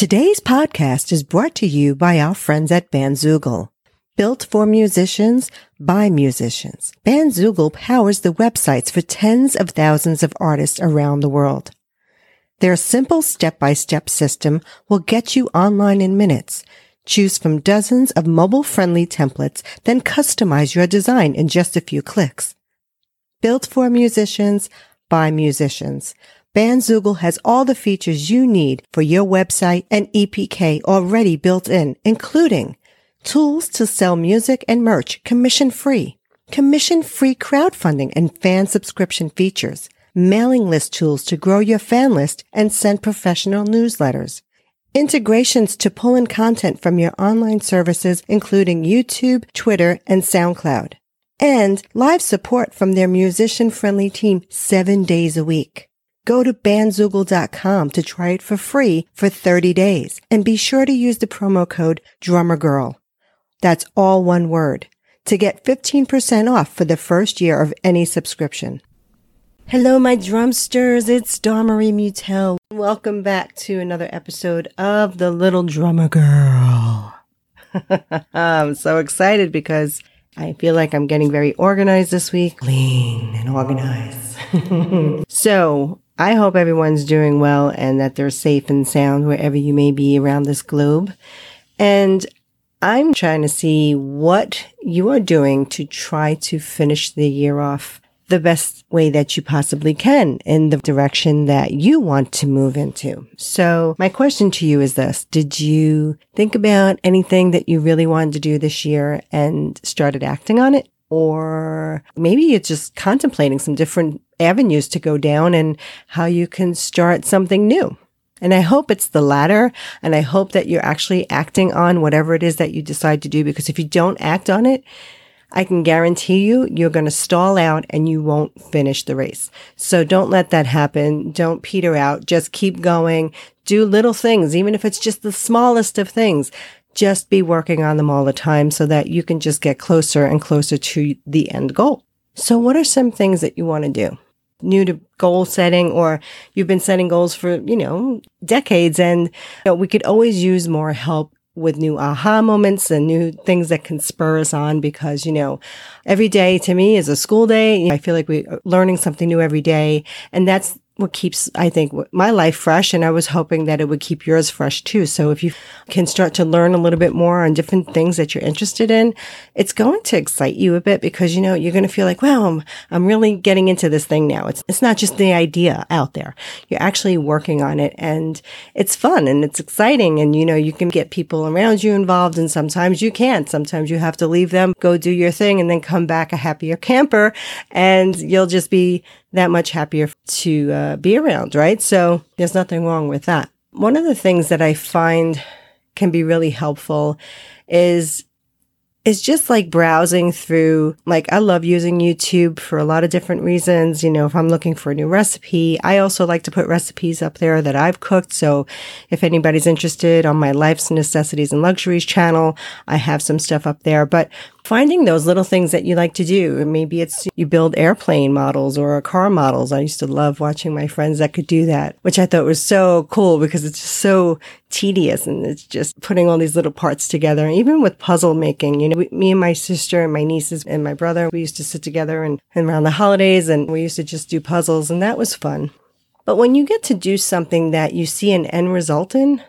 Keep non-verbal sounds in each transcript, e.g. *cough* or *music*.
Today's podcast is brought to you by our friends at Bandzoogle. Built for musicians by musicians, Bandzoogle powers the websites for tens of thousands of artists around the world. Their simple step-by-step system will get you online in minutes. Choose from dozens of mobile-friendly templates, then customize your design in just a few clicks. Built for musicians by musicians. Bandzoogle has all the features you need for your website and EPK already built in, including tools to sell music and merch commission free, commission free crowdfunding and fan subscription features, mailing list tools to grow your fan list and send professional newsletters, integrations to pull in content from your online services, including YouTube, Twitter, and SoundCloud, and live support from their musician friendly team seven days a week. Go to bandzoogle.com to try it for free for 30 days and be sure to use the promo code DrummerGirl. That's all one word to get 15% off for the first year of any subscription. Hello, my drumsters. It's Dawn Marie Mutel. Welcome back to another episode of The Little Drummer Girl. *laughs* I'm so excited because I feel like I'm getting very organized this week. Clean and organized. *laughs* so I hope everyone's doing well and that they're safe and sound wherever you may be around this globe. And I'm trying to see what you are doing to try to finish the year off the best way that you possibly can in the direction that you want to move into. So my question to you is this. Did you think about anything that you really wanted to do this year and started acting on it? Or maybe you're just contemplating some different avenues to go down and how you can start something new. And I hope it's the latter. And I hope that you're actually acting on whatever it is that you decide to do. Because if you don't act on it, I can guarantee you, you're going to stall out and you won't finish the race. So don't let that happen. Don't peter out. Just keep going. Do little things, even if it's just the smallest of things. Just be working on them all the time so that you can just get closer and closer to the end goal. So what are some things that you want to do? New to goal setting or you've been setting goals for, you know, decades and you know, we could always use more help with new aha moments and new things that can spur us on because, you know, every day to me is a school day. I feel like we're learning something new every day. And that's what keeps, I think, my life fresh. And I was hoping that it would keep yours fresh too. So if you can start to learn a little bit more on different things that you're interested in, it's going to excite you a bit because, you know, you're going to feel like, wow, I'm, I'm really getting into this thing now. It's, it's not just the idea out there. You're actually working on it and it's fun and it's exciting. And, you know, you can get people around you involved and sometimes you can't. Sometimes you have to leave them, go do your thing and then come back a happier camper and you'll just be that much happier to uh, be around, right? So there's nothing wrong with that. One of the things that I find can be really helpful is is just like browsing through like I love using YouTube for a lot of different reasons. You know, if I'm looking for a new recipe, I also like to put recipes up there that I've cooked. So if anybody's interested on my life's necessities and luxuries channel, I have some stuff up there. But finding those little things that you like to do. Maybe it's you build airplane models or car models. I used to love watching my friends that could do that, which I thought was so cool because it's just so tedious and it's just putting all these little parts together. Even with puzzle making, you know, we, me and my sister and my nieces and my brother, we used to sit together and, and around the holidays and we used to just do puzzles and that was fun. But when you get to do something that you see an end result in,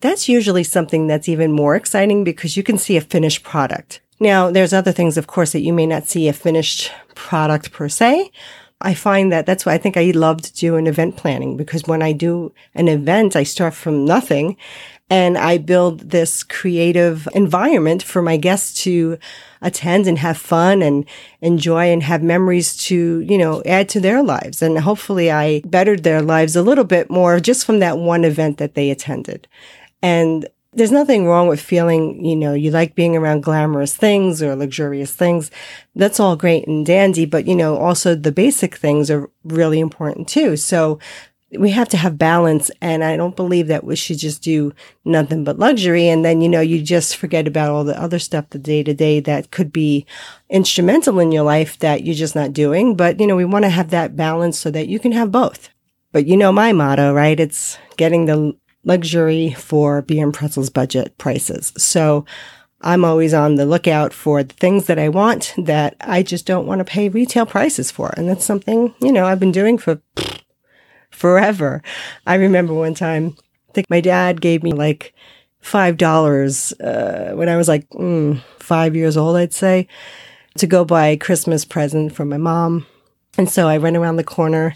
that's usually something that's even more exciting because you can see a finished product. Now, there's other things, of course, that you may not see a finished product per se. I find that that's why I think I love to do an event planning because when I do an event, I start from nothing and I build this creative environment for my guests to attend and have fun and enjoy and have memories to, you know, add to their lives. And hopefully I bettered their lives a little bit more just from that one event that they attended. And there's nothing wrong with feeling, you know, you like being around glamorous things or luxurious things. That's all great and dandy, but you know, also the basic things are really important too. So we have to have balance and I don't believe that we should just do nothing but luxury and then, you know, you just forget about all the other stuff the day to day that could be instrumental in your life that you're just not doing. But, you know, we want to have that balance so that you can have both. But you know my motto, right? It's getting the luxury for beer and pretzels budget prices. So I'm always on the lookout for the things that I want that I just don't want to pay retail prices for. And that's something, you know, I've been doing for forever. I remember one time, I think my dad gave me like $5 uh, when I was like mm, five years old, I'd say, to go buy a Christmas present for my mom. And so I went around the corner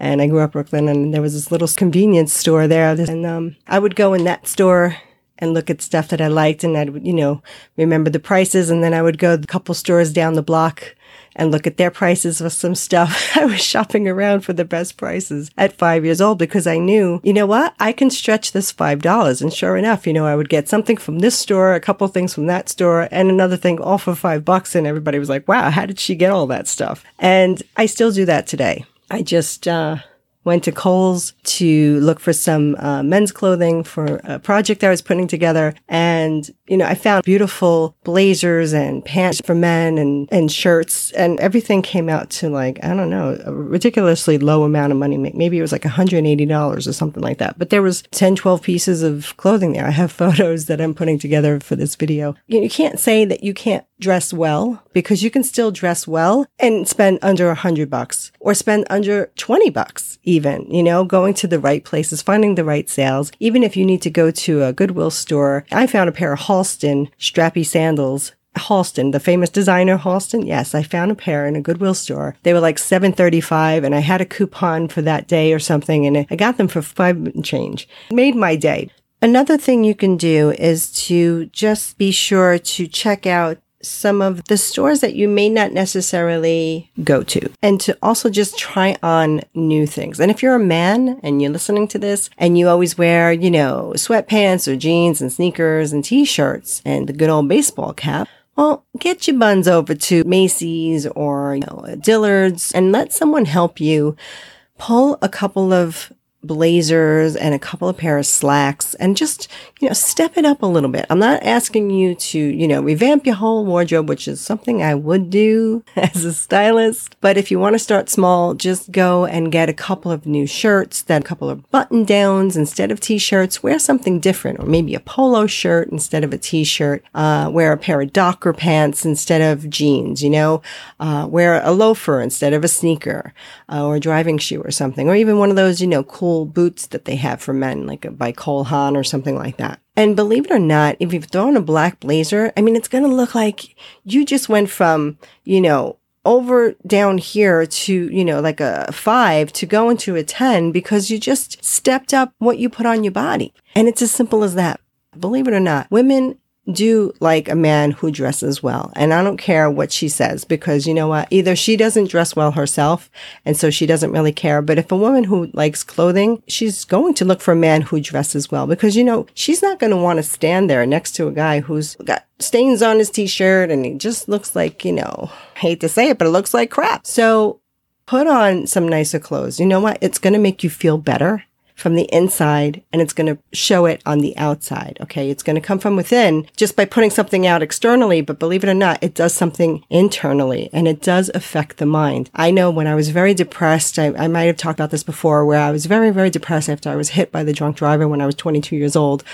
and I grew up Brooklyn and there was this little convenience store there. And um, I would go in that store and look at stuff that I liked and I'd, you know, remember the prices. And then I would go a couple stores down the block and look at their prices for some stuff. *laughs* I was shopping around for the best prices at five years old because I knew, you know what? I can stretch this $5. And sure enough, you know, I would get something from this store, a couple things from that store, and another thing all for five bucks. And everybody was like, wow, how did she get all that stuff? And I still do that today. I just, uh, went to Kohl's to look for some uh, men's clothing for a project I was putting together. And, you know, I found beautiful blazers and pants for men and, and shirts and everything came out to like, I don't know, a ridiculously low amount of money. Maybe it was like $180 or something like that. But there was 10, 12 pieces of clothing there. I have *laughs* photos that I'm putting together for this video. You, you can't say that you can't dress well because you can still dress well and spend under a hundred bucks or spend under 20 bucks even, you know, going to the right places, finding the right sales. Even if you need to go to a Goodwill store, I found a pair of Halston strappy sandals Halston, the famous designer Halston. Yes, I found a pair in a Goodwill store. They were like 735 and I had a coupon for that day or something and I got them for five and change. It made my day. Another thing you can do is to just be sure to check out some of the stores that you may not necessarily go to and to also just try on new things. And if you're a man and you're listening to this and you always wear, you know, sweatpants or jeans and sneakers and t-shirts and the good old baseball cap, well, get your buns over to Macy's or you know, Dillard's and let someone help you pull a couple of blazers and a couple of pair of slacks and just, you know, step it up a little bit. I'm not asking you to, you know, revamp your whole wardrobe, which is something I would do *laughs* as a stylist. But if you want to start small, just go and get a couple of new shirts, then a couple of button downs instead of t-shirts, wear something different or maybe a polo shirt instead of a t-shirt, uh, wear a pair of Docker pants instead of jeans, you know, uh, wear a loafer instead of a sneaker, uh, or a driving shoe or something, or even one of those, you know, cool cool boots that they have for men, like by Cole Haan or something like that. And believe it or not, if you've thrown a black blazer, I mean, it's going to look like you just went from, you know, over down here to, you know, like a five to go into a 10 because you just stepped up what you put on your body. And it's as simple as that. Believe it or not, women do like a man who dresses well. And I don't care what she says because you know what? Either she doesn't dress well herself and so she doesn't really care. But if a woman who likes clothing, she's going to look for a man who dresses well because you know, she's not going to want to stand there next to a guy who's got stains on his t-shirt and he just looks like, you know, hate to say it, but it looks like crap. So put on some nicer clothes. You know what? It's going to make you feel better from the inside and it's going to show it on the outside. Okay. It's going to come from within just by putting something out externally. But believe it or not, it does something internally and it does affect the mind. I know when I was very depressed, I, I might have talked about this before where I was very, very depressed after I was hit by the drunk driver when I was 22 years old.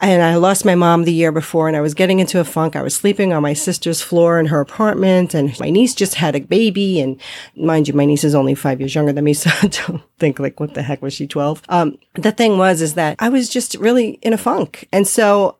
And I lost my mom the year before and I was getting into a funk. I was sleeping on my sister's floor in her apartment and my niece just had a baby. And mind you, my niece is only five years younger than me. *laughs* So don't think like, what the heck was she 12? Um, the thing was, is that I was just really in a funk. And so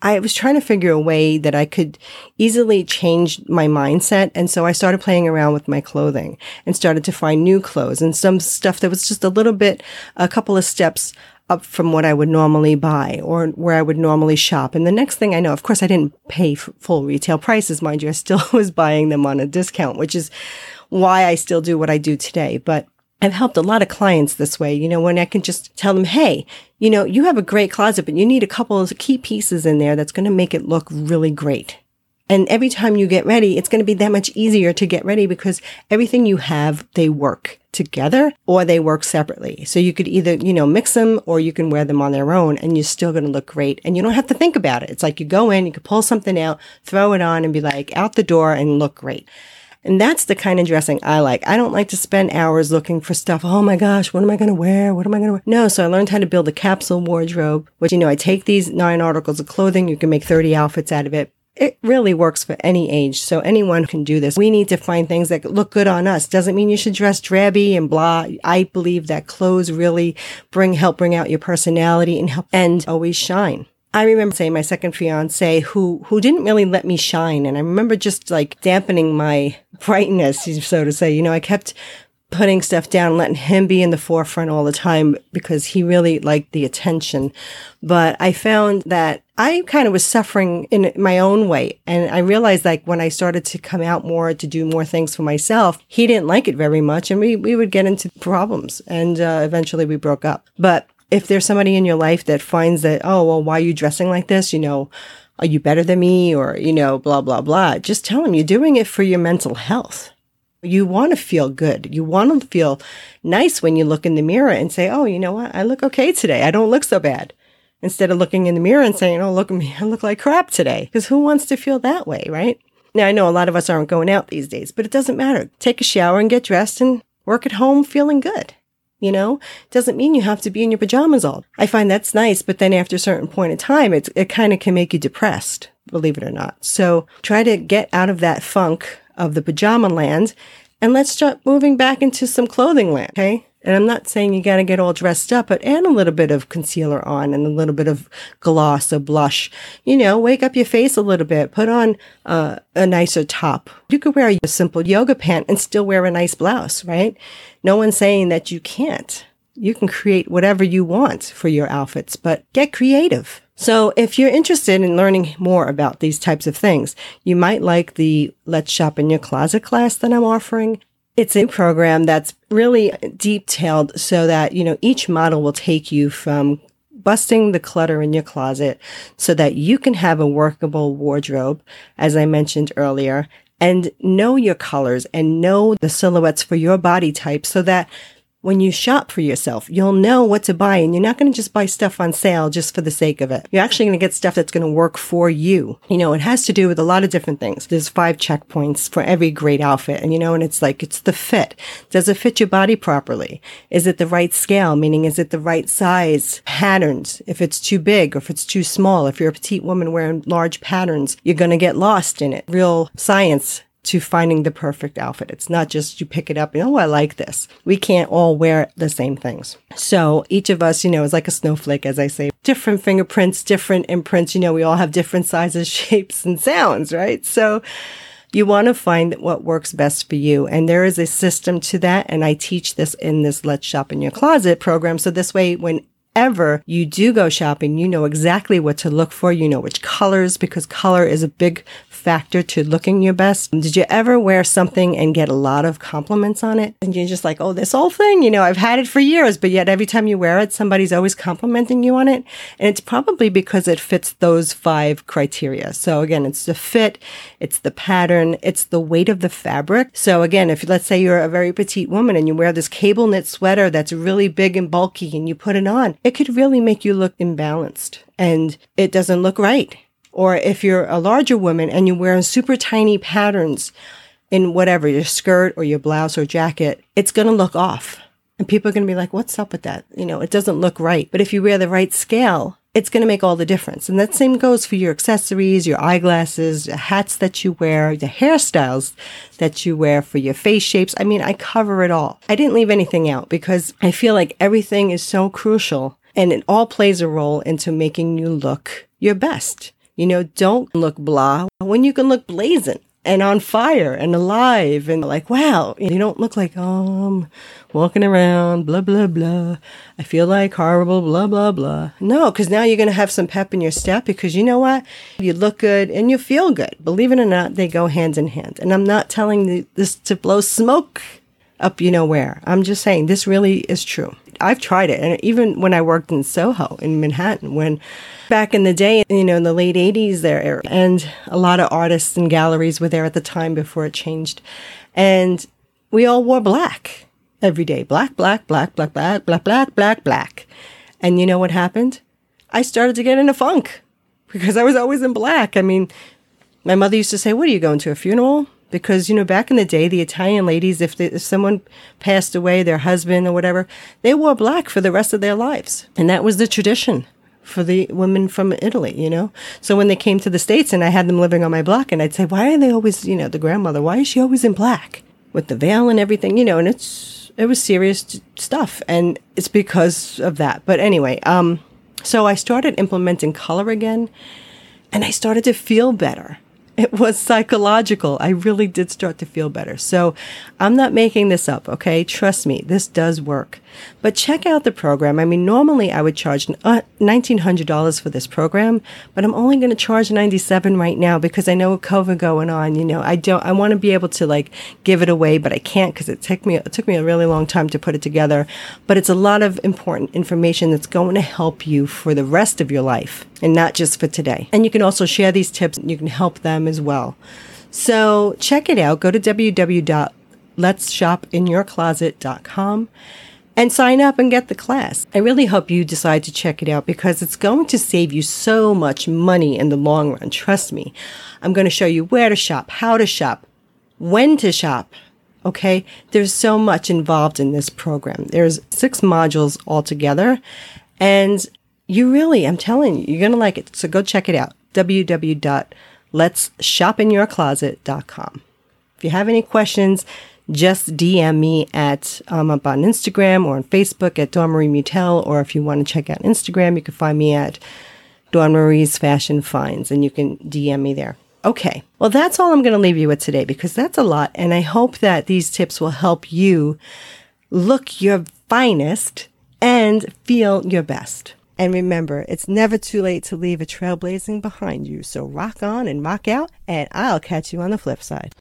I was trying to figure a way that I could easily change my mindset. And so I started playing around with my clothing and started to find new clothes and some stuff that was just a little bit, a couple of steps up from what I would normally buy or where I would normally shop. And the next thing I know, of course, I didn't pay full retail prices, mind you. I still *laughs* was buying them on a discount, which is why I still do what I do today. But I've helped a lot of clients this way, you know, when I can just tell them, Hey, you know, you have a great closet, but you need a couple of key pieces in there that's going to make it look really great. And every time you get ready, it's going to be that much easier to get ready because everything you have, they work together or they work separately. So you could either, you know, mix them or you can wear them on their own and you're still going to look great. And you don't have to think about it. It's like you go in, you can pull something out, throw it on and be like out the door and look great. And that's the kind of dressing I like. I don't like to spend hours looking for stuff. Oh my gosh, what am I going to wear? What am I going to wear? No. So I learned how to build a capsule wardrobe, which, you know, I take these nine articles of clothing. You can make 30 outfits out of it. It really works for any age, so anyone can do this. We need to find things that look good on us. Doesn't mean you should dress drabby and blah. I believe that clothes really bring help bring out your personality and help and always shine. I remember saying my second fiance who who didn't really let me shine and I remember just like dampening my *laughs* brightness so to say you know I kept putting stuff down, letting him be in the forefront all the time because he really liked the attention. But I found that I kind of was suffering in my own way. And I realized like when I started to come out more to do more things for myself, he didn't like it very much. And we, we would get into problems and uh, eventually we broke up. But if there's somebody in your life that finds that, oh, well, why are you dressing like this? You know, are you better than me? Or, you know, blah, blah, blah. Just tell them you're doing it for your mental health. You want to feel good. You want to feel nice when you look in the mirror and say, Oh, you know what? I look okay today. I don't look so bad. Instead of looking in the mirror and saying, Oh, look at me. *laughs* I look like crap today. Because who wants to feel that way, right? Now, I know a lot of us aren't going out these days, but it doesn't matter. Take a shower and get dressed and work at home feeling good. You know, doesn't mean you have to be in your pajamas all. I find that's nice, but then after a certain point of time, it, it kind of can make you depressed, believe it or not. So try to get out of that funk of the pajama land and let's start moving back into some clothing land. Okay. And I'm not saying you got to get all dressed up, but add a little bit of concealer on and a little bit of gloss or blush. You know, wake up your face a little bit, put on uh, a nicer top. You could wear a simple yoga pant and still wear a nice blouse, right? No one's saying that you can't. You can create whatever you want for your outfits, but get creative. So if you're interested in learning more about these types of things, you might like the Let's Shop in Your Closet class that I'm offering. It's a program that's really detailed so that, you know, each model will take you from busting the clutter in your closet so that you can have a workable wardrobe, as I mentioned earlier, and know your colors and know the silhouettes for your body type so that when you shop for yourself, you'll know what to buy and you're not going to just buy stuff on sale just for the sake of it. You're actually going to get stuff that's going to work for you. You know, it has to do with a lot of different things. There's five checkpoints for every great outfit. And you know, and it's like, it's the fit. Does it fit your body properly? Is it the right scale? Meaning, is it the right size patterns? If it's too big or if it's too small, if you're a petite woman wearing large patterns, you're going to get lost in it. Real science to finding the perfect outfit. It's not just you pick it up and, oh, I like this. We can't all wear the same things. So each of us, you know, is like a snowflake, as I say, different fingerprints, different imprints. You know, we all have different *laughs* sizes, shapes, and sounds, right? So, you want to find what works best for you. And there is a system to that. And I teach this in this Let's Shop in Your Closet program. So this way, whenever you do go shopping, you know exactly what to look for. You know which colors, because color is a big factor to looking your best. Did you ever wear something and get a lot of compliments on it? And you're just like, oh, this whole thing, you know, I've had it for years, but yet every time you wear it, somebody's always complimenting you on it. And it's probably because it fits those five criteria. So again, it's the fit, it's the pattern, it's the weight of the fabric. So again, if let's say you're a very petite woman and you wear this cable knit sweater that's really big and bulky and you put it on, it could really make you look imbalanced and it doesn't look right. Or if you're a larger woman and you're wearing super tiny patterns in whatever, your skirt or your blouse or jacket, it's going to look off. And people are going to be like, what's up with that? You know, it doesn't look right. But if you wear the right scale, it's going to make all the difference. And that same goes for your accessories, your eyeglasses, the hats that you wear, the hairstyles that you wear for your face shapes. I mean, I cover it all. I didn't leave anything out because I feel like everything is so crucial and it all plays a role into making you look your best. You know, don't look blah when you can look blazing and on fire and alive and like, wow, you don't look like, um, walking around, blah, blah, blah. I feel like horrible, blah, blah, blah. No, because now you're going to have some pep in your step because you know what? You look good and you feel good. Believe it or not, they go hand in hand. And I'm not telling this to blow smoke up you know where. I'm just saying this really is true. I've tried it. And even when I worked in Soho in Manhattan, when back in the day, you know, in the late 80s there, and a lot of artists and galleries were there at the time before it changed. And we all wore black every day. Black, black, black, black, black, black, black, black, black. And you know what happened? I started to get in a funk because I was always in black. I mean, my mother used to say, What are you going to a funeral? Because you know back in the day the italian ladies if, they, if someone passed away their husband or whatever they wore black for the rest of their lives. And that was the tradition for the women from italy you know? So when they came to the states and i had them living on my block and i'd say why are they always you know the grandmother why is she always in black with the veil and everything? You know and it's it was serious stuff and it's because of that. But anyway um so i started implementing color again and i started to feel better it was psychological. I really did start to feel better. So I'm not making this up, okay? Trust me, this does work. But check out the program. I mean, normally I would charge uh, $1,900 for this program, but I'm only going to charge 97 right now because I know with COVID going on, you know, I don't, I want to be able to like give it away, but I can't because it took me, it took me a really long time to put it together. But it's a lot of important information that's going to help you for the rest of your life and not just for today. And you can also share these tips. You can help them as well. So check it out. Go to www.letsshopinyourcloset.com and sign up and get the class. I really hope you decide to check it out because it's going to save you so much money in the long run. Trust me. I'm going to show you where to shop, how to shop, when to shop. Okay. There's so much involved in this program. There's six modules altogether and you really, I'm telling you, you're going to like it. So go check it out. www.letsshopinyourcloset.com. If you have any questions, just DM me at um, up on Instagram or on Facebook at Dawn Marie Mutel, or if you want to check out Instagram, you can find me at Dawn Marie's Fashion Finds, and you can DM me there. Okay, well, that's all I'm going to leave you with today because that's a lot, and I hope that these tips will help you look your finest and feel your best. And remember, it's never too late to leave a trailblazing behind you. So rock on and rock out, and I'll catch you on the flip side.